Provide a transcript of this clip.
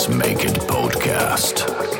Let's Make It podcast.